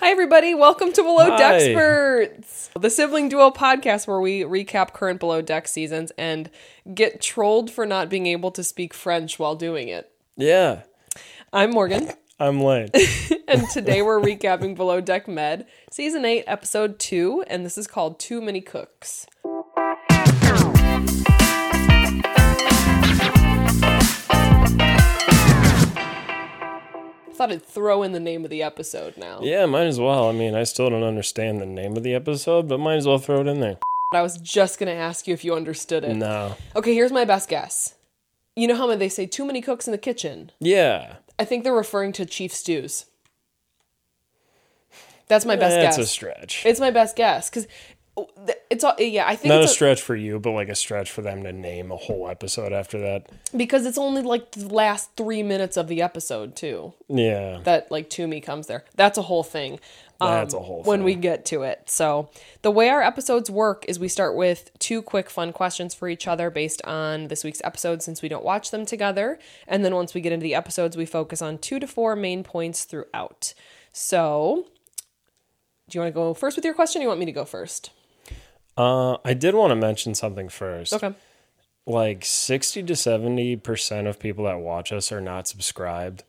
Hi, everybody. Welcome to Below Hi. Deck Experts, the sibling duo podcast where we recap current Below Deck seasons and get trolled for not being able to speak French while doing it. Yeah, I'm Morgan, I'm late. and today we're recapping Below Deck Med, Season 8, Episode 2, and this is called Too Many Cooks. Thought I'd throw in the name of the episode now. yeah, might as well. I mean, I still don't understand the name of the episode, but might as well throw it in there. I was just going to ask you if you understood it. No. Okay, here's my best guess. You know how they say too many cooks in the kitchen? Yeah, I think they're referring to chief stews. That's my best that's guess. That's a stretch. it's my best guess because it's all yeah. I think Not a it's stretch for you, but like a stretch for them to name a whole episode after that. because it's only like the last three minutes of the episode too Yeah. that like Tumi comes there. That's a whole thing. um, That's a whole when thing. we get to it. So the way our episodes work is we start with two quick fun questions for each other based on this week's episode since we don't watch them together. And then once we get into the episodes, we focus on two to four main points throughout. So do you want to go first with your question or you want me to go first? Uh, I did want to mention something first. Okay. Like 60 to 70% of people that watch us are not subscribed.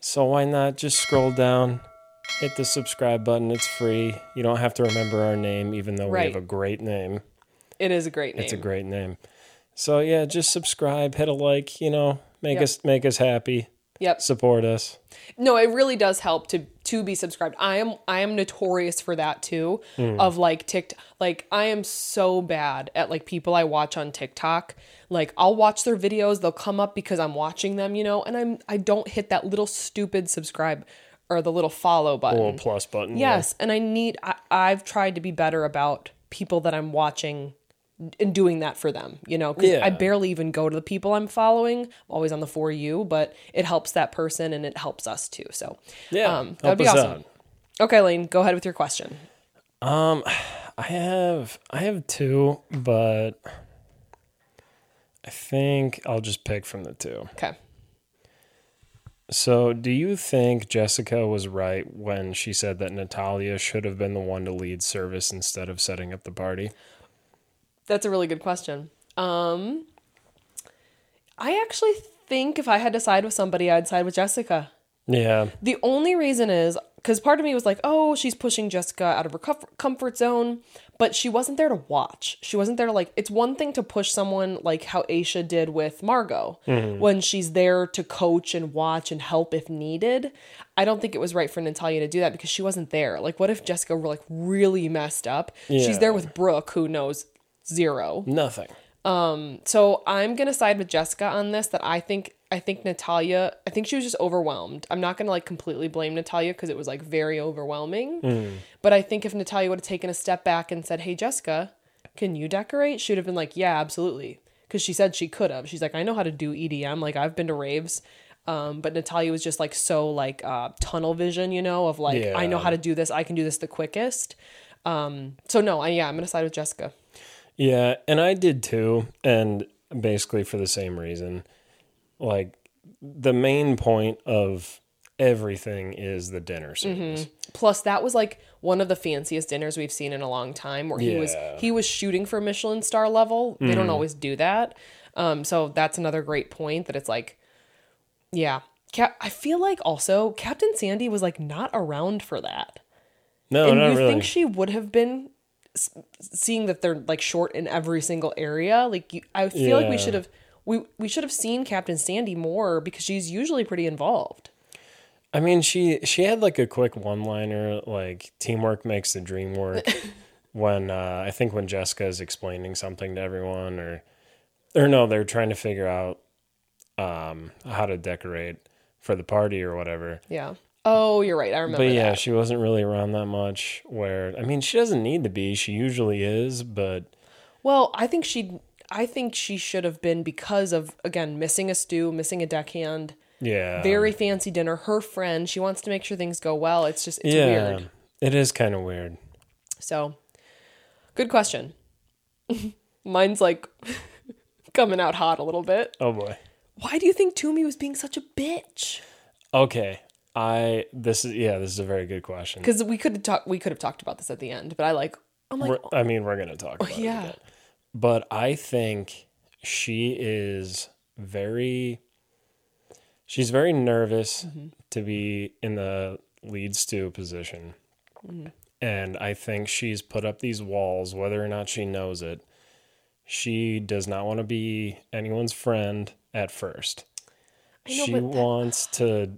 So why not just scroll down, hit the subscribe button? It's free. You don't have to remember our name, even though we have a great name. It is a great name. It's a great name. So yeah, just subscribe, hit a like, you know, make Yep. us make us happy, Yep. support us. No, it really does help to to be subscribed. I am I am notorious for that too. Hmm. Of like TikTok, like I am so bad at like people I watch on TikTok. Like I'll watch their videos, they'll come up because I'm watching them, you know, and I'm I don't hit that little stupid subscribe or the little follow button. Little plus button. Yes, and I need I, I've tried to be better about people that I'm watching and doing that for them, you know, because Yeah. I barely even go to the people I'm following. I'm always on the for you, but it helps that person and it helps us too. So Yeah. um, that'd be awesome. out. Okay, Lane, go ahead with your question. Um, I have I have two, but I think I'll just pick from the two. Okay. So, do you think Jessica was right when she said that Natalia should have been the one to lead service instead of setting up the party? That's a really good question. Um, I actually think if I had to side with somebody, I'd side with Jessica. Yeah. The only reason is because part of me was like, oh, she's pushing Jessica out of her comfort zone, but she wasn't there to watch. She wasn't there to like, it's one thing to push someone like how Aisha did with Margot when she's there to coach and watch and help if needed. I don't think it was right for Natalia to do that because she wasn't there. Like, what if Jessica were like really messed up? She's there with Brooke, who knows zero. Nothing. Um, so I'm gonna side with Jessica on this. That I think I think Natalia. I think she was just overwhelmed. I'm not gonna like completely blame Natalia because it was like very overwhelming. But I think if Natalia would have taken a step back and said, "Hey Jessica, can you decorate?" She'd have been like, "Yeah, absolutely," because she said she could have. She's like, "I know how to do EDM. Like I've been to raves." Um, but Natalia was just like so like uh, tunnel vision, you know, of like I know how to do this. I can do this the quickest. Um, so no, I yeah, I'm gonna side with Jessica. Yeah, and I did too, and basically for the same reason. Like the main point of everything is the dinner service. Plus, that was like one of the fanciest dinners we've seen in a long time. Where he was he was shooting for Michelin star level. They don't always do that. Um, so that's another great point that it's like, yeah. Cap- I feel like also Captain Sandy was like not around for that. No, and you really. think she would have been, seeing that they're like short in every single area? Like you, I feel like we should have we we should have seen Captain Sandy more because she's usually pretty involved. I mean, she she had like a quick one liner, like teamwork makes the dream work. when uh, I think when Jessica is explaining something to everyone, or or no, they're trying to figure out um, how to decorate for the party or whatever. Yeah. Oh, you're right. I remember. But yeah, that. she wasn't really around that much. Where I mean, she doesn't need to be. She usually is, but Well, I think she I think she should have been because of again missing a stew, missing a deckhand, yeah, very fancy dinner. Her friend, she wants to make sure things go well. It's just it's yeah. weird. It is kind of weird. So, good question. Mine's like coming out hot a little bit. Oh boy. Why do you think Tumi was being such a bitch? Okay. I this is yeah, this is a very good question. Because we could have talked we could have talked about this at the end, but I like I'm like We're- I mean, we're gonna talk about it yeah. again. But I think she is very. She's very nervous Mm-hmm. to be in the lead stew position, and I think she's put up these walls, whether or not she knows it. She does not want to be anyone's friend at first. know, she that- wants to,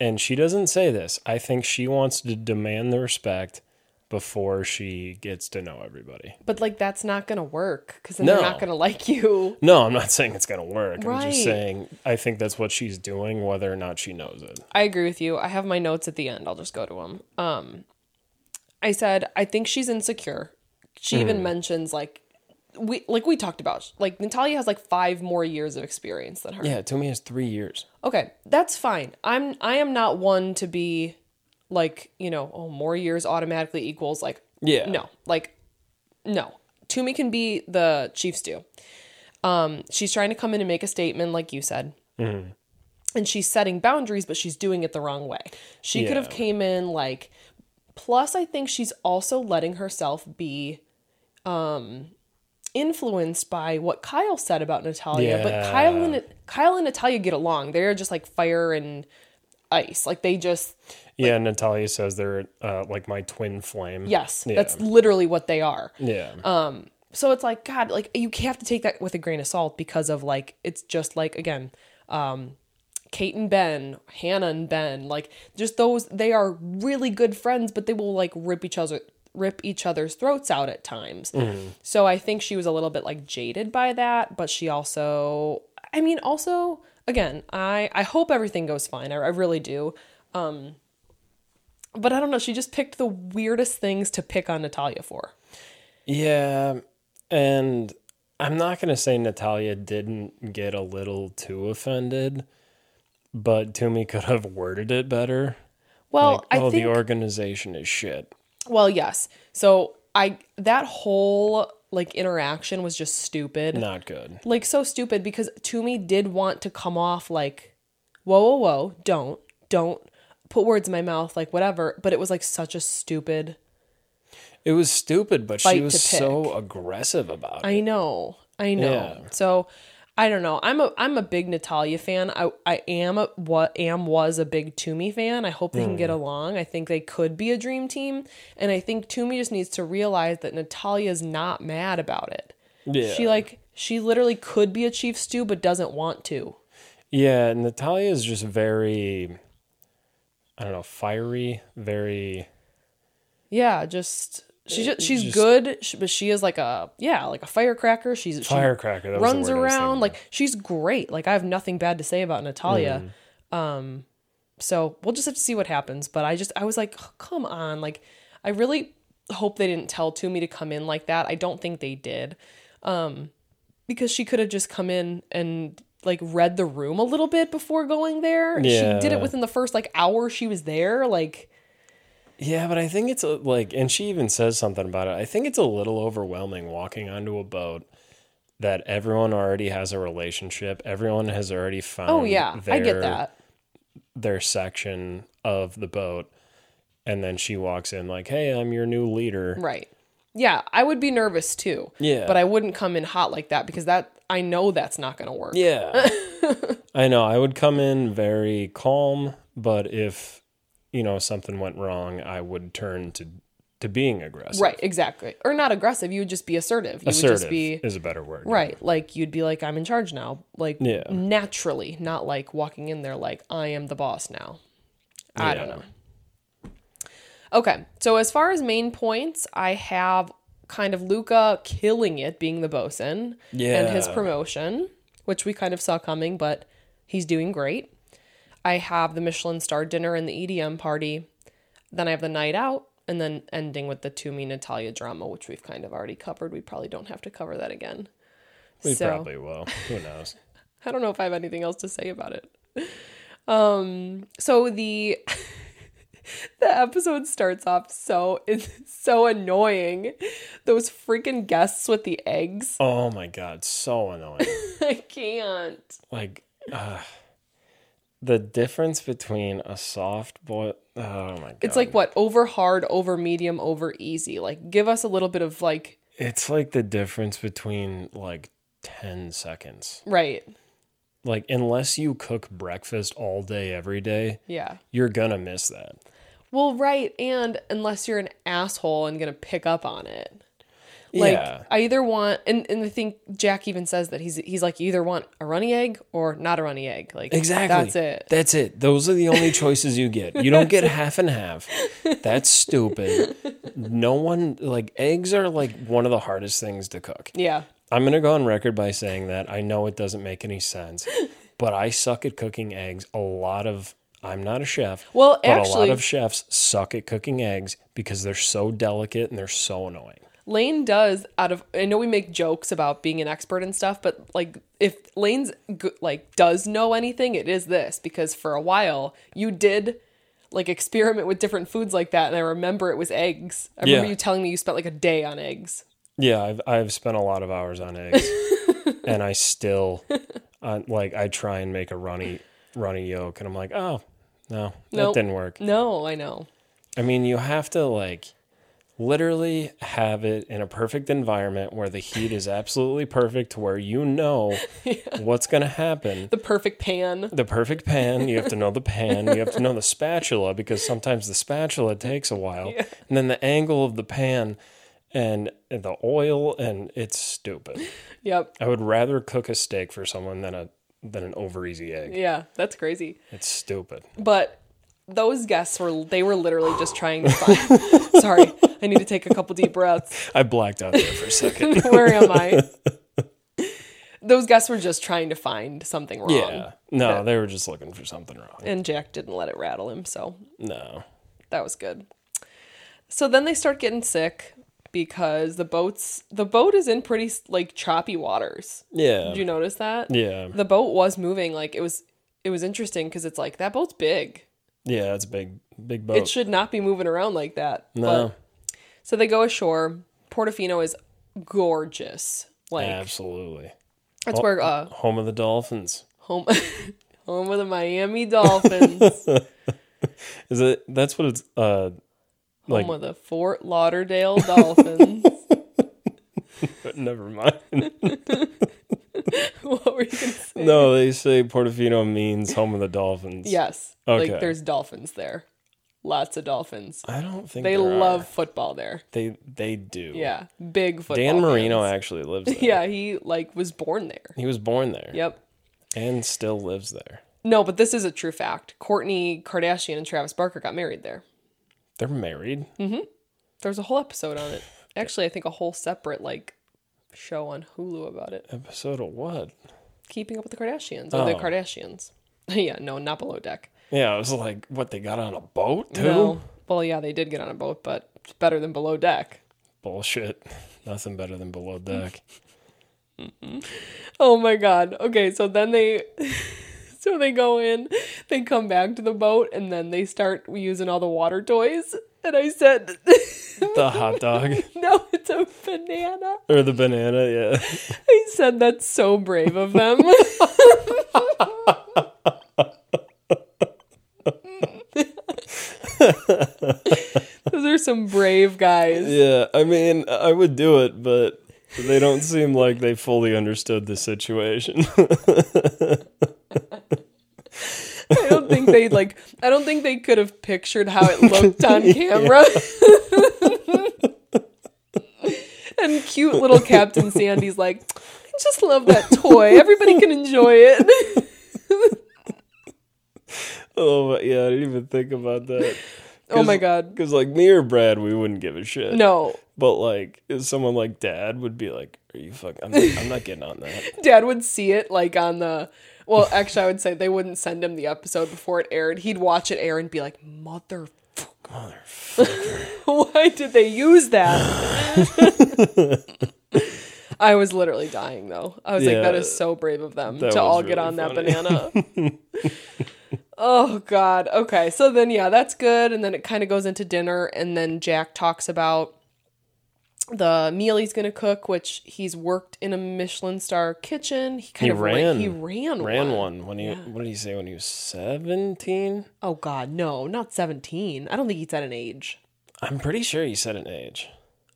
and she doesn't say this. I think she wants to demand the respect before she gets to know everybody. But like that's not gonna work because then No. they're not gonna like you. No, I'm not saying it's going to work. I'm just saying I think that's what she's doing, whether or not she knows it. I agree with you. I have my notes at the end. I'll just go to them. Um, I said I think she's insecure. She Hmm. even mentions like we like we talked about like Natalia has like five more years of experience than her. Yeah, Tumi has three years. Okay, that's fine. I'm I am not one to be like you know oh more years automatically equals like Yeah. no like no. Tumi can be the chief stew. Um, she's trying to come in and make a statement, like you said, Mm-hmm. and she's setting boundaries, but she's doing it the wrong way. She could have came in like. Plus, I think she's also letting herself be um, influenced by what Kyle said about Natalia. But Kyle and Kyle and Natalia get along. They're just like fire and ice. Like they just Yeah, Natalia says they're uh, like my twin flame. yes, Yeah. that's literally what they are. Yeah. Um, so it's like God, like you have to take that with a grain of salt because of like it's just like again, um, Kate and Ben, Hannah and Ben, like just those they are really good friends, but they will like rip each other rip each other's throats out at times. So I think she was a little bit like jaded by that, but she also I mean also again, I I hope everything goes fine. I, I really do. Um but I don't know, she just picked the weirdest things to pick on Natalia for. yeah. And I'm not going to say Natalia didn't get a little too offended, but Tumi could have worded it better. Well, like, I oh, think the organization is shit. Well, yes. So I that whole like interaction was just stupid. Not good. Like so stupid because Tumi did want to come off like, whoa, whoa, whoa, don't, don't put words in my mouth, like whatever. But it was like such a stupid. It was stupid, but she was so aggressive about it. I know, I know. Yeah. So I don't know. I'm a I'm a big Natalia fan. I I am a what am was a big Tumi fan. I hope they can Hmm. get along. I think they could be a dream team, and I think Tumi just needs to realize that Natalia's not mad about it. Yeah. She like she literally could be a chief stew but doesn't want to. Yeah, Natalia is just very, I don't know, fiery, very. Yeah, just she's just, she's just- good, but she is like a yeah, like a firecracker. She's she Firecracker. That runs word I was around like she's great. Like I have nothing bad to say about Natalia. Mm. Um so we'll just have to see what happens, but I just I was like, oh, "Come on." Like I really hope they didn't tell Tumi to come in like that. I don't think they did. Um because she could have just come in and like read the room a little bit before going there. She did it within the first like hour she was there. Like Yeah, but I think it's a, like, and she even says something about it. I think it's a little overwhelming walking onto a boat that everyone already has a relationship. Everyone has already found. Oh yeah, I get that. Their section of the boat, and then she walks in like, "Hey, I'm your new leader." Right. Yeah, I would be nervous too. Yeah. But I wouldn't come in hot like that because that I know that's not going to work. Yeah. I know. I would come in very calm, but if, you know, something went wrong, I would turn to to being aggressive. Right, exactly. Or not aggressive, you would just be assertive. You would Assertive just be is a better word. right, like you'd be like I'm in charge now, like Yeah. naturally, not like walking in there like I am the boss now. I don't know. Okay, so as far as main points, I have kind of Luka killing it, being the bosun, and his promotion, which we kind of saw coming, but he's doing great. I have the Michelin star dinner and the EDM party. Then I have the night out, and then ending with the Tumi Natalia drama, which we've kind of already covered. We probably don't have to cover that again. We So- probably will. Who knows? I don't know if I have anything else to say about it. Um, so the the episode starts off so it's so annoying. Those freaking guests with the eggs. Oh my god, so annoying. I can't. like uh, the difference between a soft boil. Oh my god! It's like what? Over hard, over medium, over easy. Like give us a little bit of like it's like the difference between like ten seconds. right. Like unless you cook breakfast all day every day, Yeah. you're gonna miss that. Well, right, and unless you're an asshole and gonna pick up on it. Like yeah. I either want and, and I think Jack even says that he's he's like you either want a runny egg or not a runny egg. Like Exactly. That's it. That's it. Those are the only choices you get. You don't get half and half. That's stupid. No one like eggs are like one of the hardest things to cook. Yeah. I'm going to go on record by saying that I know it doesn't make any sense, but I suck at cooking eggs. A lot of I'm not a chef. Well, but a lot of chefs suck at cooking eggs because they're so delicate and they're so annoying. Lane does out of I know we make jokes about being an expert and stuff, but like if Lane's like does know anything, it is this because for a while you did like experiment with different foods like that, and I remember it was eggs. I remember Yeah. you telling me you spent like a day on eggs. Yeah, I've I've spent a lot of hours on eggs, and I still, uh, like, I try and make a runny runny yolk, and I'm like, oh no, that Nope. didn't work. No, I know. I mean, you have to like literally have it in a perfect environment where the heat is absolutely perfect, to where you know what's gonna happen. The perfect pan. The perfect pan, you have to know the pan, you have to know the spatula because sometimes the spatula takes a while, and then the angle of the pan and and the oil, and it's stupid. Yep. I would rather cook a steak for someone than a than an over easy egg. Yeah, that's crazy. It's stupid. But those guests were they were literally just trying to find Sorry, I need to take a couple deep breaths. I blacked out there for a second. Where am I? Those guests were just trying to find something wrong. yeah. No, they were just looking for something wrong. And Jack didn't let it rattle him, so No. that was good. So then they start getting sick because the boats the boat is in pretty like choppy waters. Yeah. Did you notice that? Yeah. The boat was moving like it was it was interesting because it's like that boat's big. Yeah, it's a big big boat. It should not be moving around like that. no. But, so they go ashore. Portofino is gorgeous. Like absolutely. that's where uh Home of the Dolphins. home home of the Miami Dolphins. Is it that's what it's uh like home of the Fort Lauderdale Dolphins. But never mind. what were you gonna say? no, they say Portofino means home of the Dolphins. Yes. Okay. Like there's dolphins there. Lots of dolphins. I don't think They love are. football there. they they do. Yeah. Big football. Dan Marino fans. actually lives there. Yeah, he like was born there. He was born there Yep. and still lives there. No, but this is a true fact. Kourtney Kardashian and Travis Barker got married there. They're married. Mm-hmm. There's a whole episode on it. Actually, I think a whole separate like show on Hulu about it. Episode of what? Keeping up with the Kardashians or the Oh. Kardashians. yeah, no, not below deck. Yeah, I was like, what? They got on a boat too? No. Well, yeah, they did get on a boat, but it's better than below deck. Bullshit. Nothing better than below deck. Oh my god. Okay, so then they so they go in, they come back to the boat and then they start using all the water toys. And I said the hot dog no, it's a banana. or the banana. Yeah. I said that's so brave of them. Those are some brave guys. Yeah, I mean, I would do it, but they don't seem like they fully understood the situation. I don't think they like I don't think they could have pictured how it looked on camera. and cute little Captain Sandy's like, I just love that toy. Everybody can enjoy it. oh, yeah, I didn't even think about that. oh my god. Because, like, me or Brad, we wouldn't give a shit. No. But, like, if someone like Dad would be like, Are you fucking. I'm not, I'm not getting on that. Dad would see it like on the well, actually I would say they wouldn't send him the episode before it aired. He'd watch it air and be like, Mother why did they use that? I was literally dying though. I was like, that is so brave of them to all was get really on that banana. oh God. Okay. So then yeah, that's good. And then it kind of goes into dinner and then Jack talks about the meal he's gonna cook, which he's worked in a Michelin star kitchen. He kind He of ra- ran. he ran Ran one. one when he. What did he say when he was seventeen? Oh God, no, not seventeen. I don't think he said an age. I'm pretty sure he said an age.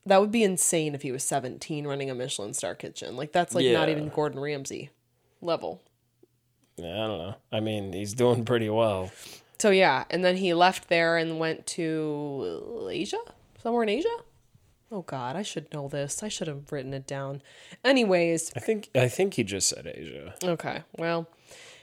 That would be insane if he was seventeen running a Michelin star kitchen. Like that's like not even Gordon Ramsay level. Yeah, I don't know. I mean, he's doing pretty well. So yeah, and then he left there and went to Asia, somewhere in Asia. Oh God, I should know this. I should have written it down. Anyways, I think. I think he just said Asia. okay. Well,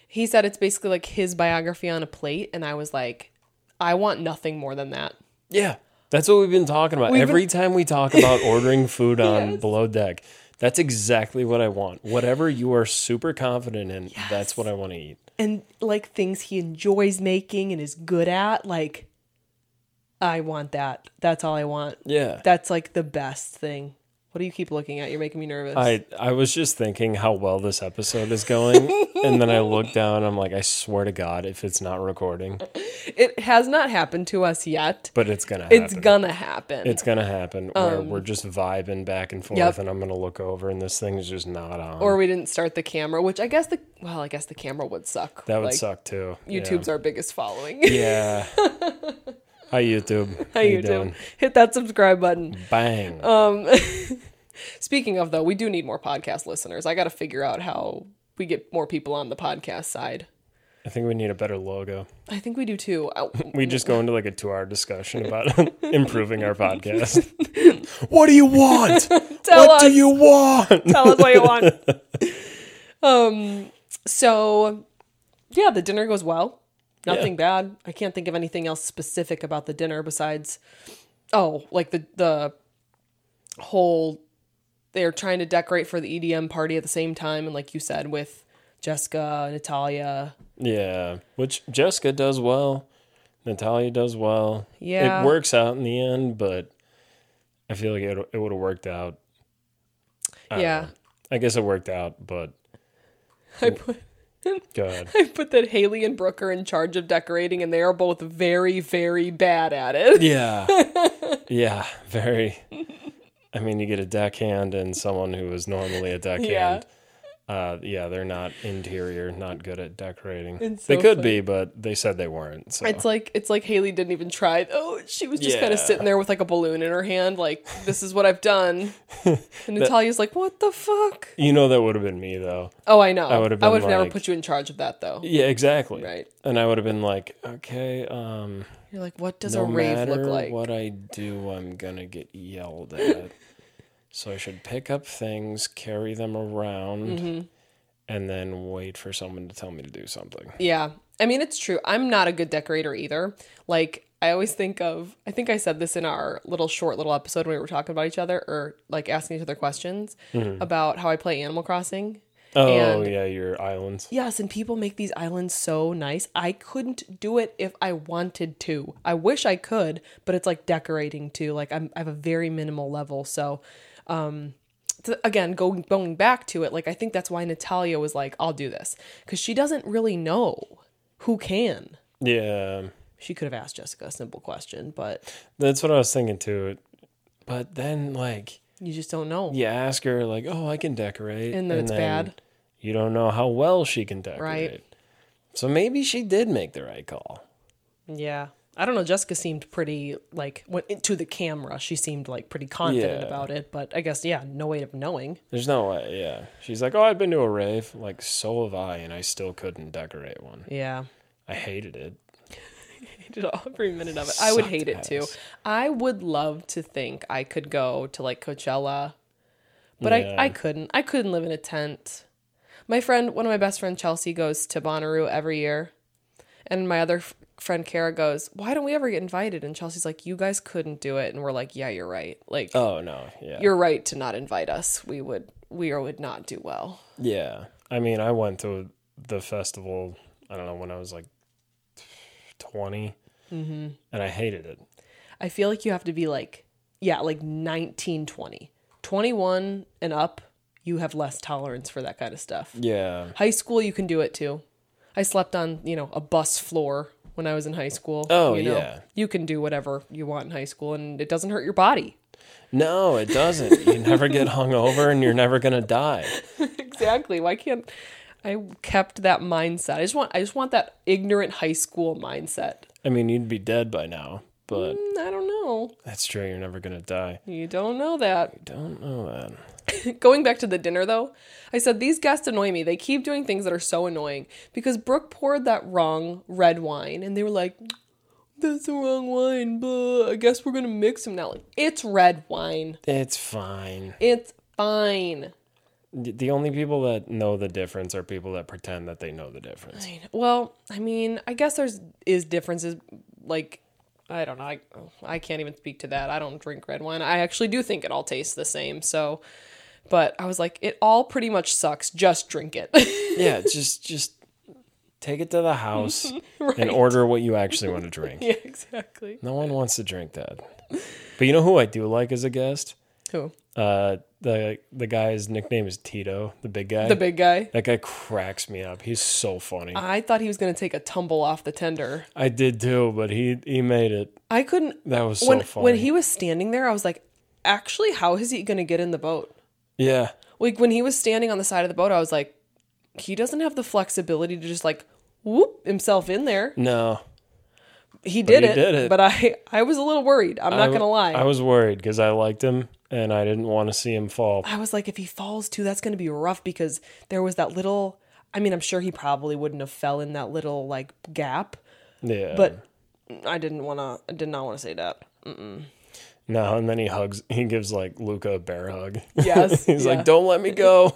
he said it's basically like his biography on a plate, and I was like, I want nothing more than that. Yeah, that's what we've been talking about. We've Every been- time we talk about ordering food on Yes. below deck, that's exactly what I want. Whatever you are super confident in, that's what I want to eat. And like things he enjoys making and is good at, like I want that. That's all I want. Yeah. That's like the best thing. What do you keep looking at? You're making me nervous. I I was just thinking how well this episode is going, and then I looked down. I'm like, I swear to God, if it's not recording, it has not happened to us yet. but it's gonna happen. It's gonna happen. It's gonna happen. Where um, we're just vibing back and forth, Yep. and I'm gonna look over, and this thing is just not on. or we didn't start the camera, which I guess the well, I guess the camera would suck. that would Like, suck too. YouTube's our biggest following. Yeah. Hi YouTube. How Hi you YouTube. doing? Hit that subscribe button. Bang. Speaking of though, we do need more podcast listeners. I got to figure out how we get more people on the podcast side. I think we need a better logo. I think we do too. Uh, We just go into like a two hour discussion about improving our podcast. what do you want? Tell what us. do you want? Tell us what you want. um. So, yeah, the dinner goes well. Nothing bad. I can't think of anything else specific about the dinner besides, oh, like the the whole they're trying to decorate for the EDM party at the same time, and like you said, with Jessica, Natalia. Yeah, which Jessica does well. Natalia does well. Yeah. It works out in the end, but I feel like it, it would have worked out. I Yeah. I guess it worked out, but I put go ahead. I put that Haley and Brooke are in charge of decorating, and they are both very, very bad at it. Yeah. yeah, very. I mean, you get a deckhand and someone who is normally a deckhand. Yeah. Uh, yeah, they're not interior, not good at decorating. It's they could funny. be, but they said they weren't. So It's like it's like Haley didn't even try. Oh, she was just kind of sitting there with like a balloon in her hand, like this is what I've done. And Natalia's like, "What the fuck?" you know that would have been me though. Oh, I know. I would've would been have never put you in charge of that though. Yeah, exactly. Right. And I would have been like, okay, um, You're like, what does no a rave look like? what I do, I'm gonna get yelled at. so I should pick up things, carry them around, Mm-hmm. and then wait for someone to tell me to do something. Yeah. I mean, it's true. I'm not a good decorator either. Like, I always think of, I think I said this in our little short little episode when we were talking about each other or like asking each other questions about how I play Animal Crossing. Oh And- yeah, your islands. Yes, and people make these islands so nice. I couldn't do it if I wanted to. I wish I could, but it's like decorating too. Like I'm, I have a very minimal level. So, um, th- again, going going back to it, like I think that's why Natalia was like, "I'll do this," because she doesn't really know who can. Yeah, She could have asked Jessica a simple question, but that's what I was thinking too. But then, like, you just don't know. you ask her, like, "Oh, I can decorate," And then it's bad. You don't know how well she can decorate. So maybe she did make the right call. Yeah. I don't know. Jessica seemed pretty like went to the camera. She seemed like pretty confident Yeah. about it, but I guess yeah, no way of knowing. There's no way, yeah. She's like, Oh, I've been to a rave. Like, so have I, and I still couldn't decorate one. Yeah. I hated it. hated every minute of it. I would Sucked hate it too. I would love to think I could go to like Coachella, but Yeah. I, I couldn't. I couldn't live in a tent. My friend, one of my best friend Chelsea, goes to Bonnaroo every year, and my other friend Kara goes, "Why don't we ever get invited?" And Chelsea's like, "You guys couldn't do it," and we're like, "Yeah, you're right. Like, Oh no, yeah. you're right to not invite us. We would, we would not do well." yeah. I mean, I went to the festival, I don't know, when I was like 20, Mm-hmm. and I hated it. I feel like you have to be like, yeah, like 19, 20. 21 and up, you have less tolerance for that kind of stuff. Yeah. High school, you can do it too. I slept on, you know, a bus floor when I was in high school. Oh, you know. yeah. You can do whatever you want in high school and it doesn't hurt your body. No, it doesn't. You never get hungover and you're never gonna die. exactly. Why can't I kept that mindset? I just want I just want that ignorant high school mindset. I mean, you'd be dead by now, but Mm, I don't know. that's true. You're never gonna die. You don't know that. You Don't know that. Going back to the dinner though, I said these guests annoy me. They keep doing things that are so annoying because Brooke poured that wrong red wine and they were like, "That's the wrong wine, but I guess we're gonna mix them now." Like, it's red wine. It's fine. It's fine. The only people that know the difference are people that pretend that they know the difference. I know- Well, I mean, I guess there's is differences. Like, I don't know. I, I can't even speak to that. I don't drink red wine. I actually do think it all tastes the same. So, but I was like, it all pretty much sucks. Just drink it. Yeah, just just take it to the house Right. and order what you actually want to drink. yeah, exactly. No one wants to drink that. But you know who I do like as a guest? Who? Uh, the the guy's nickname is Tito, the big guy. The big guy. that guy cracks me up. He's so funny. I thought he was gonna take a tumble off the tender. I did too, but he he made it. I couldn't. That was so when funny. when he was standing there, I was like, actually, how is he gonna get in the boat? Yeah, Like when he was standing on the side of the boat, I was like, he doesn't have the flexibility to just like whoop himself in there. no, He did, he it, did it. but I I was a little worried. I'm not gonna lie. I was worried because I liked him and I didn't want to see him fall. I was like, if he falls too, that's gonna be rough because there was that little. I mean, I'm sure he probably wouldn't have fell in that little like gap, Yeah, but I didn't want to. I did not want to say that. No. And then he hugs. He gives like Luka a bear hug. Yes, He's yeah. like, "Don't let me go."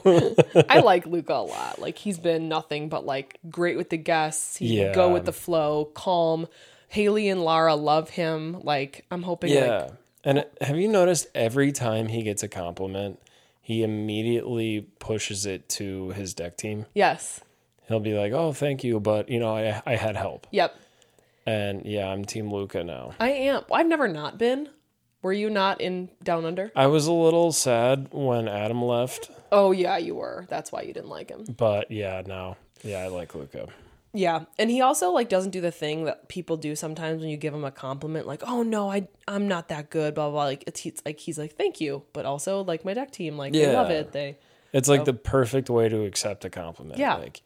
I like Luka a lot. Like he's been nothing but like great with the guests. He can go with the flow, calm. Haley and Lara love him. Like I'm hoping. Like, yeah. And have you noticed every time he gets a compliment, he immediately pushes it to his deck team. yes. He'll be like, "Oh, thank you, but you know, I I had help." Yep. And yeah, I'm Team Luka now. I am. I've never not been. Were you not in Down Under? I was a little sad when Adam left, Oh yeah, you were. That's why you didn't like him. but yeah, no, yeah, I like Luka. Yeah, and he also like doesn't do the thing that people do sometimes when you give him a compliment, like, "Oh no, I I'm not that good," blah blah. blah. Like it's, it's like he's like, "Thank you," but also like my deck team, like they love Yeah. it. They It's like the perfect way to accept a compliment. Yeah. Like,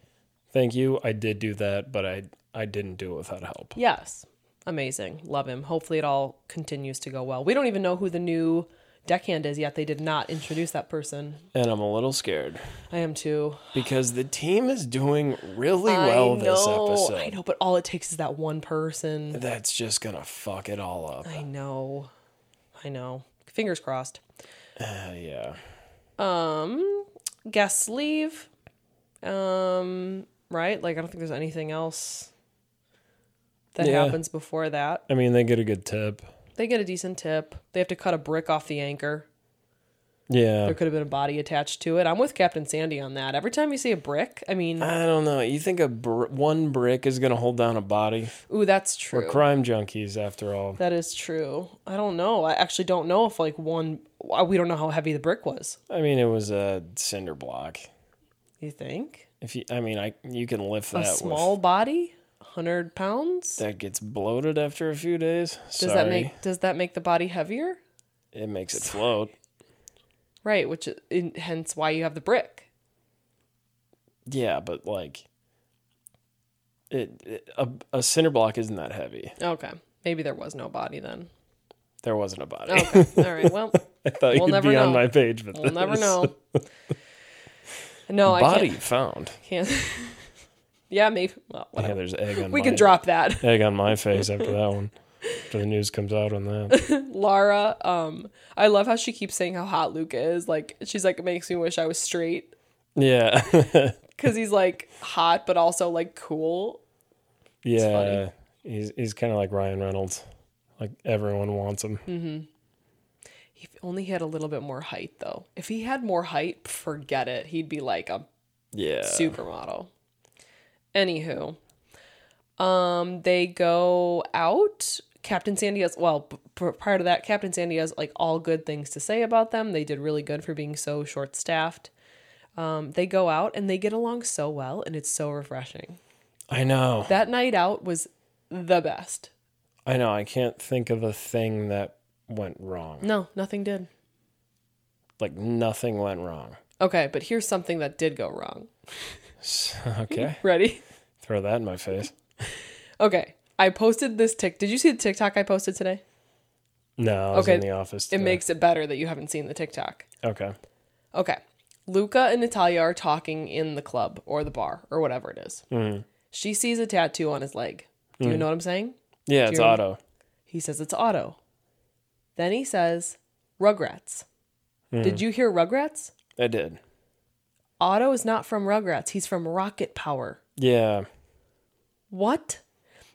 thank you, I did do that, but I I didn't do it without help. yes, amazing, love him. Hopefully, it all continues to go well. We don't even know who the new deckhand is yet. They did not introduce that person. And I'm a little scared I am too. because the team is doing really well I know, this episode. I know, but all it takes is that one person. That's just gonna fuck it all up. I know, I know. Fingers crossed. Uh, yeah. um guests leave um right like i don't think there's anything else that Yeah. happens before that I mean, they get a good tip. they get a decent tip they have to cut a brick off the anchor Yeah. there could have been a body attached to it i'm with captain sandy on that every time you see a brick i mean I don't know. You think a br- one brick is gonna hold down a body? ooh that's We're true crime junkies, after all. that is true i don't know i actually don't know if like one uh, we don't know how heavy the brick was I mean, it was a cinder block. you think If you, I mean, I you can lift a that. small with, body 100 pounds that gets bloated after a few days. does Sorry, that make does that make the body heavier it makes it float. Right, which is hence why you have the brick. Yeah, but like, it, it a, a cinder block isn't that heavy. Okay, maybe there was no body then. There wasn't a body. Okay, all right. Well, I thought We'll you'd never be on know. my page, but we'll never know. No, Body I can't. found. can't. yeah, maybe. Well, Yeah, there's egg on. we my, can drop that. egg on my face after that one. After the news comes out on that. Lara, um, I love how she keeps saying how hot Luke is. Like she's like, it makes me wish I was straight Yeah, because he's like hot but also like cool. yeah. He's he's kind of like Ryan Reynolds. Like everyone wants him. Mm-hmm. If only he had a little bit more height though. If he had more height, forget it. He'd be like a Yeah. supermodel. Anywho, um, they go out. Captain Sandy has well. p- prior to that, Captain Sandy has like all good things to say about them. They did really good for being so short staffed. Um, they go out and they get along so well, and it's so refreshing. I know. That night out was the best. I know. I can't think of a thing that went wrong. No, nothing did. Like nothing went wrong. Okay, but here's something that did go wrong. okay. Ready? Throw that in my face. Okay. I posted this tick. Did you see the TikTok I posted today? No, I was Okay, in the office. It makes it better that you haven't seen the TikTok. Okay. Okay. Luka and Natalia are talking in the club or the bar or whatever it is. Mm-hmm. She sees a tattoo on his leg. Do you mm-hmm. know what I'm saying? Yeah, it's Otto. He says it's Otto. Then he says Rugrats. Mm-hmm. Did you hear Rugrats? I did. Otto is not from Rugrats. He's from Rocket Power. Yeah. What?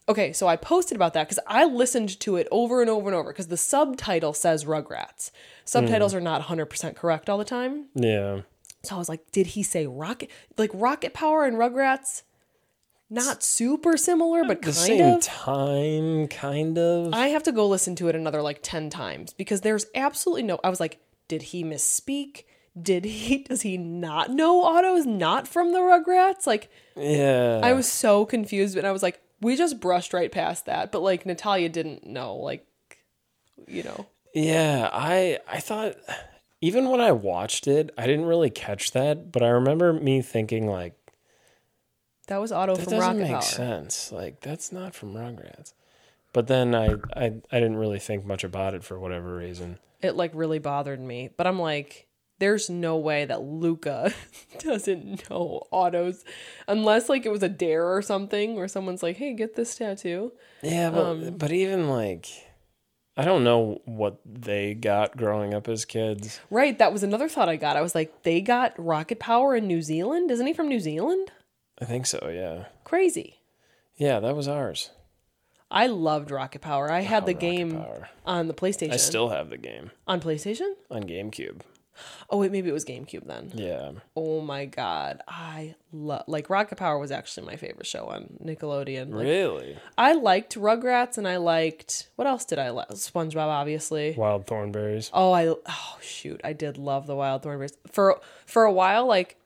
Okay, so I posted about that because I listened to it over and over and over because the subtitle says Rugrats. Subtitles hmm. are not 100% correct all the time. Yeah. So I was like, did he say Rocket? Like Rocket Power and Rugrats? Not super similar, but The kind same of. time, kind of. I have to go listen to it another like 10 times because there's absolutely no. I was like, did he misspeak? Did he, does he not know Otto's not from the Rugrats? Like, yeah. I was so confused, and I was like, we just brushed right past that. But like, Natalia didn't know, like, you know. Yeah, I I thought even when I watched it, I didn't really catch that, but I remember me thinking like That was Otto that from doesn't Rocket make Power. sense. Like that's not from Rugrats. But then I, I I didn't really think much about it for whatever reason. It like really bothered me. But I'm like, there's no way that Luka doesn't know Otto's unless like it was a dare or something where someone's like, hey, get this tattoo. Yeah, but Um, but even like I don't know what they got growing up as kids. Right, that was another thought I got. I was like, they got Rocket Power in New Zealand? Isn't he from New Zealand? I think so, yeah. Crazy. Yeah, that was ours. I loved Rocket Power. I had the Rocket game Power. on the PlayStation. I still have the game on PlayStation? on GameCube. Oh wait, maybe it was GameCube then. Yeah. Oh my god, I love like Rocket Power was actually my favorite show on Nickelodeon. Like, Really? I liked Rugrats and I liked what else did I like? SpongeBob, obviously. Wild Thornberrys. Oh, I oh shoot, I did love the Wild Thornberrys for for a while. Like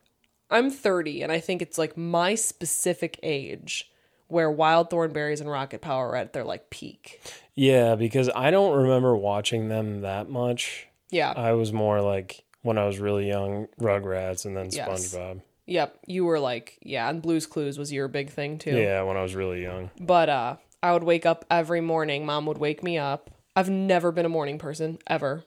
I'm 30, and I think it's like my specific age where Wild Thornberrys and Rocket Power are at their like peak. Yeah, because I don't remember watching them that much. Yeah. I was more like when I was really young, Rugrats and then Yes. SpongeBob. yep. You were like, yeah, and Blue's Clues was your big thing too. Yeah, when I was really young. But uh I would wake up every morning. Mom would wake me up. I've never been a morning person ever.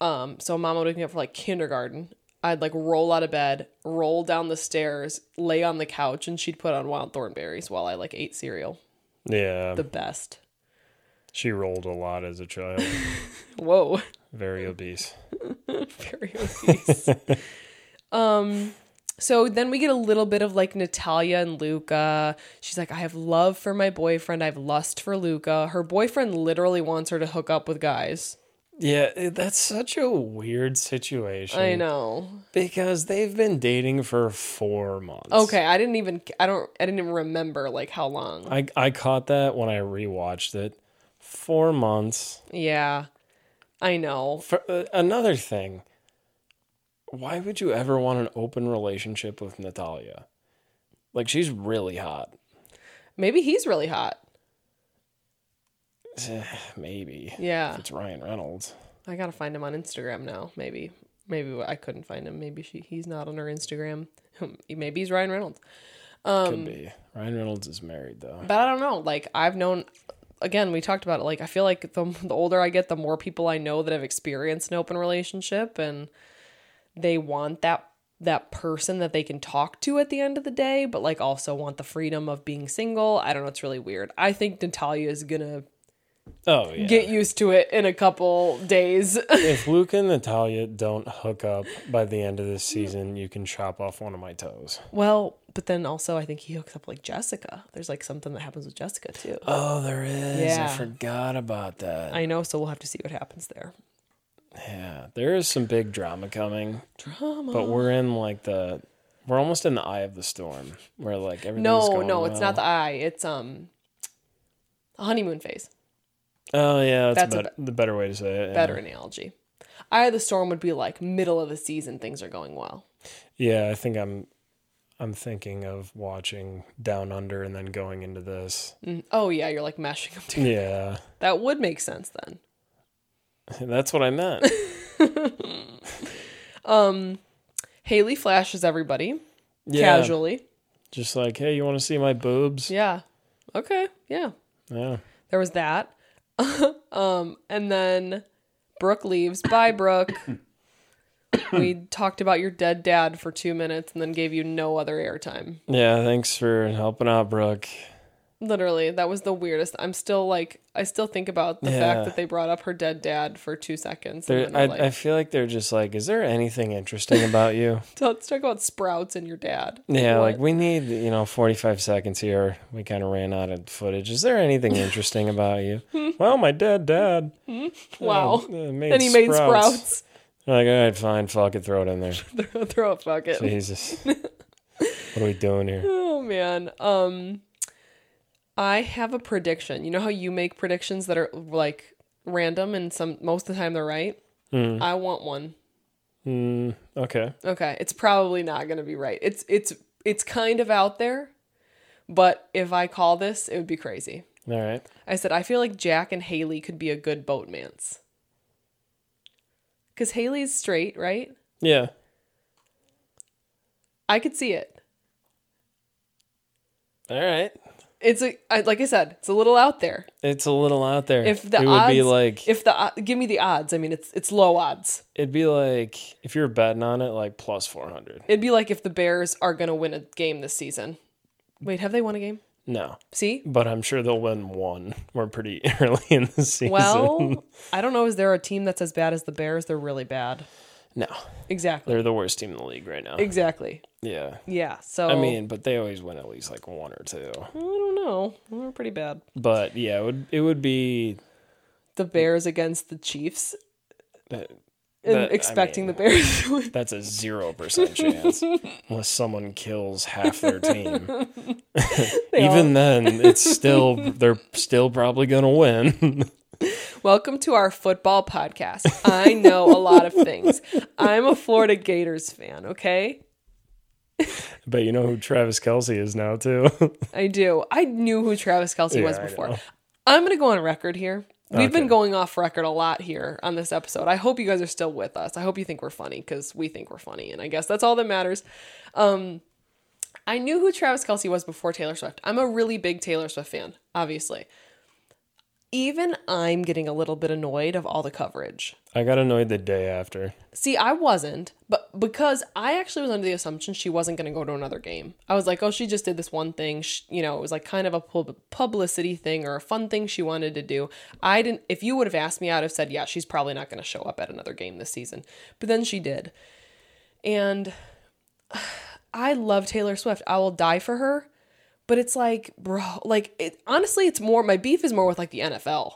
Um, so mom would wake me up for like kindergarten. I'd like roll out of bed, roll down the stairs, lay on the couch, and she'd put on Wild Thornberrys while I like ate cereal. Yeah, The best. she rolled a lot as a child. Whoa. Very obese. Very obese. um so then we get a little bit of like Natalia and Luka. She's like, I have love for my boyfriend. I have lust for Luka. Her boyfriend literally wants her to hook up with guys. Yeah, that's such a weird situation. I know. Because they've been dating for four months. Okay, I didn't even I don't I didn't even remember like how long. I, I caught that when I rewatched it. Four months. Yeah. I know. For, uh, another thing, why would you ever want an open relationship with Natalia? Like, she's really hot. Maybe he's really hot. Maybe. Yeah. It's Ryan Reynolds. I got to find him on Instagram now. Maybe maybe I couldn't find him. Maybe she he's not on her Instagram. Maybe he's Ryan Reynolds. Um, Could be. Ryan Reynolds is married, though. But I don't know. Like I've known again, we talked about it. Like I feel like the the older I get, the more people I know that have experienced an open relationship and they want that that person that they can talk to at the end of the day, but like also want the freedom of being single. I don't know, it's really weird. I think Natalia is gonna Oh, yeah. get used to it in a couple days. if Luke and Natalia don't hook up by the end of this season, you can chop off one of my toes. well, but then also I think he hooks up like Jessica. There's like something that happens with Jessica too. Oh, there is. Yeah. I forgot about that. I know, so we'll have to see what happens there. yeah, there is some big drama coming, Drama. but we're in like the. We're almost in the eye of the storm, where like everything's No, going no, it's not the eye. It's um a honeymoon phase. Oh yeah, that's, That's a bet- the better way to say it. yeah. Better analogy. Eye of the storm would be like middle of the season, things are going well. Yeah, I think I'm. I'm thinking of watching Down Under and then going into this. Mm, Oh yeah, you're like mashing them together. Yeah, That would make sense then. That's what I meant. Um Haley flashes everybody Yeah. casually. Just like, hey, you want to see my boobs? Yeah. Okay. Yeah. Yeah. There was that. um, and then Brooke leaves. Bye, Brooke. we talked about your dead dad for two minutes and then gave you no other airtime. Yeah. Thanks for helping out, Brooke. Literally, that was the weirdest. I'm still like, I still think about the Yeah. fact that they brought up her dead dad for two seconds. I, we're I feel like they're just like, is there anything interesting about you? let's talk about sprouts and your dad. Yeah, What? like we need, you know, 45 seconds here. We kind of ran out of footage. Is there anything interesting about you? well, my dead dad. wow. uh, made and he made sprouts. Like, all right, fine, fuck it, throw it in there. throw, throw a it. Jesus. what are we doing here? Oh man. Um I have a prediction. You know how you make predictions that are like random and some most of the time they're right? I want one. Mm, okay. Okay, it's probably not going to be right. It's it's it's kind of out there, but if I call this, it would be crazy. All right. I said I feel like Jack and Haley could be a good boatmans. Cuz Haley's straight, right? Yeah. I could see it. All right. It's a I, like I said, it's a little out there. It's a little out there. If the it would odds, be like if the uh, give me the odds, I mean it's it's low odds. it'd be like if you're betting on it, like plus 400. It'd be like if the Bears are gonna win a game this season. Wait, have they won a game? No, See, but I'm sure they'll win one. We're pretty early in the season. well, I don't know. Is there a team that's as bad as the Bears? They're really bad. no, Exactly. they're the worst team in the league right now. Exactly. Yeah. Yeah. So I mean, but they always win at least like one or two. I don't know. They're pretty bad. But yeah, it would it would be The Bears against the Chiefs, that, and that- I expecting mean, the Bears to win. That's a zero percent chance unless someone kills half their team. Even then, it's still they're still probably gonna win. Welcome to our football podcast. I know a lot of things. I'm a Florida Gators fan. Okay. but you know who Travis Kelce is now too. I do. I knew who Travis Kelce was Yeah, I before. I'm going to go on record here. We've been going off record a lot here on this episode. I hope you guys are still with us. I hope you think we're funny because we think we're funny, and I guess that's all that matters. Um, I knew who Travis Kelce was before Taylor Swift. I'm a really big Taylor Swift fan, obviously. Even I'm getting a little bit annoyed of all the coverage. I got annoyed the day after. See, I wasn't, but because I actually was under the assumption she wasn't going to go to another game. I was like, oh, she just did this one thing. Sh you know, it was like kind of a pub- publicity thing or a fun thing she wanted to do. I didn't, if you would have asked me, I'd have said, yeah, she's probably not going to show up at another game this season. But then she did. And I love Taylor Swift. I will die for her. But it's like, bro, like, it, honestly, it's more, my beef is more with like the NFL.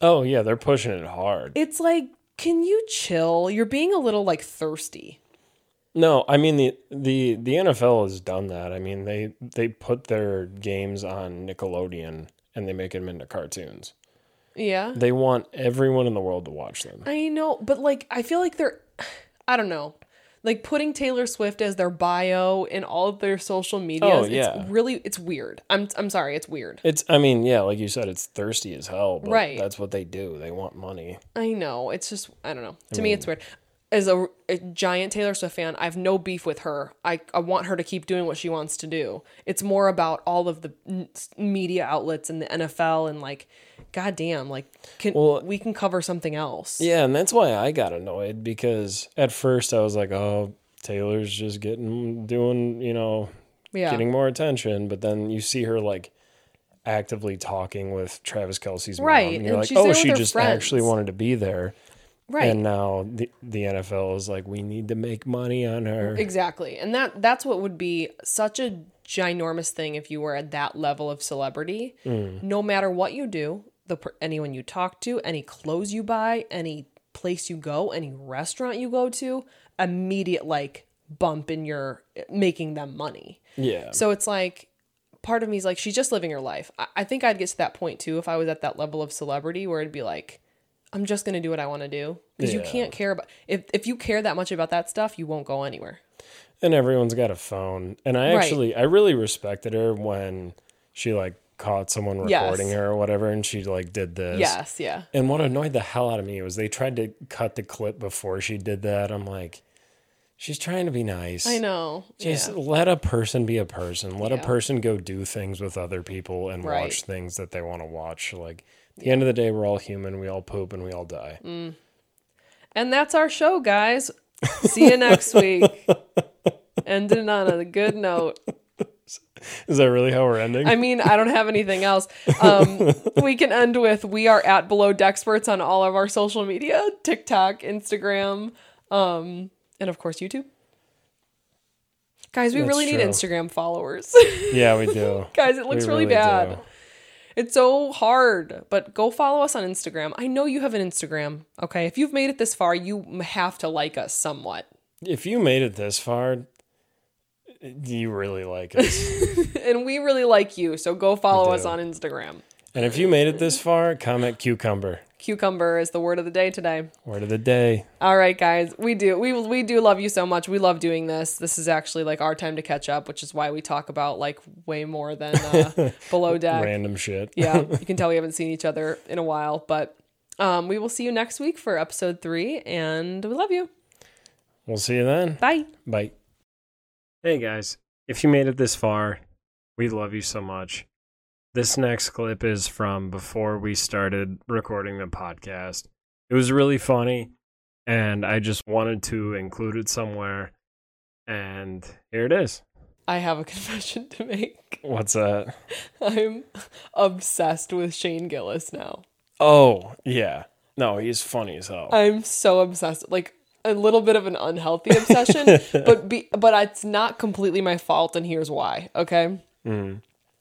Oh yeah, they're pushing it hard. It's like, can you chill? You're being a little like thirsty. No, I mean the the the NFL has done that. I mean they they put their games on Nickelodeon and they make them into cartoons. Yeah. They want everyone in the world to watch them. I know, but like I feel like they're I don't know. Like putting Taylor Swift as their bio in all of their social medias, Oh, yeah. it's really it's weird. I'm I'm sorry, it's weird. It's I mean, yeah, like you said, it's thirsty as hell, but Right. that's what they do. They want money. I know. It's just I don't know. To me it's weird. As a, a giant Taylor Swift fan, I have no beef with her. I, I want her to keep doing what she wants to do. It's more about all of the n- media outlets and the NFL and like, goddamn, like can Well- we can cover something else? Yeah, and that's why I got annoyed because at first I was like, "Oh, Taylor's just getting doing, you know, Yeah. getting more attention," but then you see her like actively talking with Travis Kelce's mom, Right, and you're and like, "Oh, she just friends." actually wanted to be there." right. And now the the NFL is like, "We need to make money on her." Exactly. And that that's what would be such a ginormous thing if you were at that level of celebrity. Mm. No matter what you do, the anyone you talk to, any clothes you buy, any place you go, any restaurant you go to, immediate like bump in your making them money. Yeah. So it's like part of me is like she's just living her life. I, I think I'd get to that point too if I was at that level of celebrity where it'd be like I'm just gonna do what I want to do because you can't care about if if you care that much about that stuff, you won't go anywhere. and everyone's got a phone and i Right. actually i really respected her when she like caught someone Yes. recording her or whatever, and she like did this. Yes, yeah. And what annoyed the hell out of me was they tried to cut the clip before she did that. I'm like, she's trying to be nice. I know. Just yeah. let a person be a person. Let a person go do things with other people and Right. watch things that they want to watch. Like at the end of the day, we're all human. We all poop and we all die. Mm. And that's our show, guys. See you next week. Ending on a good note. Is that really how we're ending? I mean, I don't have anything else. Um, we can end with we are at Below Dexperts on all of our social media TikTok, Instagram, um, and of course, YouTube. Guys, we That's really need. Instagram followers. yeah, we do. Guys, it looks We really, really bad. do. It's so hard, but go follow us on Instagram. I know you have an Instagram. Okay. If you've made it this far, you have to like us somewhat. If you made it this far, you really like us. And we really like you. So go follow us on Instagram. and if you made it this far, comment cucumber. Cucumber is the word of the day today. Word of the day. All right, guys. We do. We we do love you so much. We love doing this. This is actually like our time to catch up, which is why we talk about like way more than uh, below deck. Random shit. yeah, you can tell we haven't seen each other in a while, but um, we will see you next week for episode three, and we love you. We'll see you then. Bye. Bye. Hey guys, if you made it this far, we love you so much. This next clip is from before we started recording the podcast. It was really funny, and I just wanted to include it somewhere. And here it is. I have a confession to make. What's that? I'm obsessed with Shane Gillis now. Oh, yeah. No, he's funny as hell. I'm so obsessed. Like a little bit of an unhealthy obsession, but be, but it's not completely my fault and here's why, okay? Mm.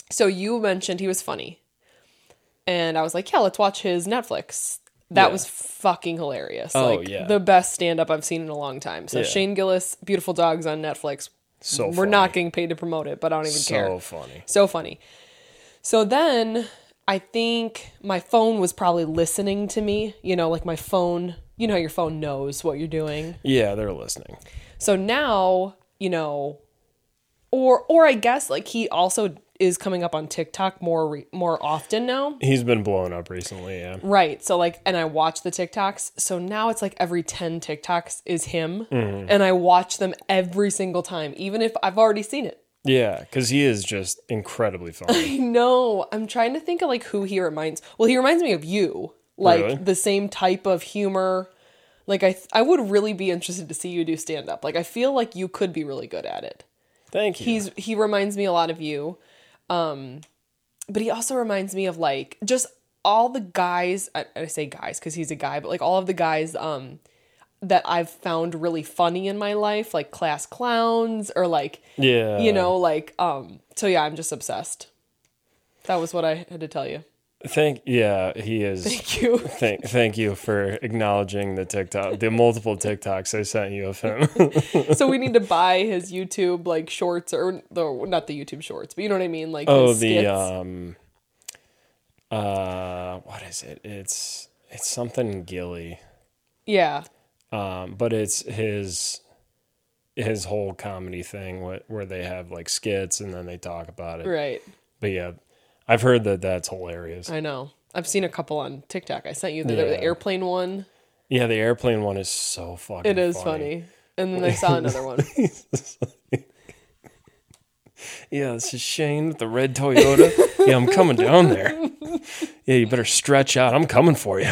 So you mentioned he was funny. And I was like, "Yeah, let's watch his Netflix." That Yeah. was fucking hilarious. Oh, like yeah. the best stand up I've seen in a long time. So Yeah. Shane Gillis, Beautiful Dogs on Netflix. So We're funny. not getting paid to promote it, but I don't even so care. So funny. So funny. So then I think my phone was probably listening to me. You know, like my phone, you know, your phone knows what you're doing. Yeah, they're listening. So now, you know, or or I guess like he also is coming up on TikTok more re- more often now. He's been blown up recently, yeah. Right. So like and I watch the TikToks. So now it's like every 10 TikToks is him mm-hmm. and I watch them every single time even if I've already seen it. Yeah, because he is just incredibly funny. I know. I'm trying to think of like who he reminds. Well, he reminds me of you. Like Really? the same type of humor. Like I I would really be interested to see you do stand up. Like I feel like you could be really good at it. Thank you. He's he reminds me a lot of you. Um but he also reminds me of like just all the guys I, I say guys cuz he's a guy, but like all of the guys um that I've found really funny in my life, like class clowns or like yeah. you know like um so yeah i'm just obsessed that was what i had to tell you Thank yeah, he is. thank you Thank thank you for acknowledging the TikTok, the multiple TikToks I sent you of him. so we need to buy his youtube like shorts or the not the youtube shorts but you know what i mean like oh, the um, uh, what is it? It's it's something Gilly, yeah um, but it's his his whole comedy thing where, where they have like skits and then they talk about it. right But yeah, I've heard that that's hilarious. i know i've seen a couple on tiktok i sent you the, Yeah. the airplane one Yeah, the airplane one is so fucking. it is funny, and then i saw another one Yeah, this is Shane with the red Toyota. yeah, I'm coming down there. Yeah, you better stretch out. I'm coming for you.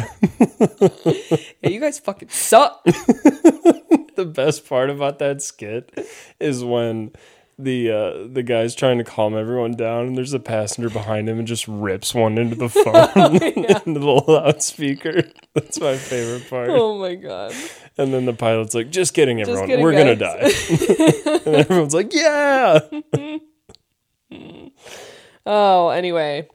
yeah you guys fucking suck the best part about that skit is when the uh, the guy's trying to calm everyone down, and there's a passenger behind him and just rips one into the phone into the loudspeaker. That's my favorite part. oh my god And then the pilot's like, "Just kidding, everyone. kidding, We're gonna die." and everyone's like, "Yeah." oh anyway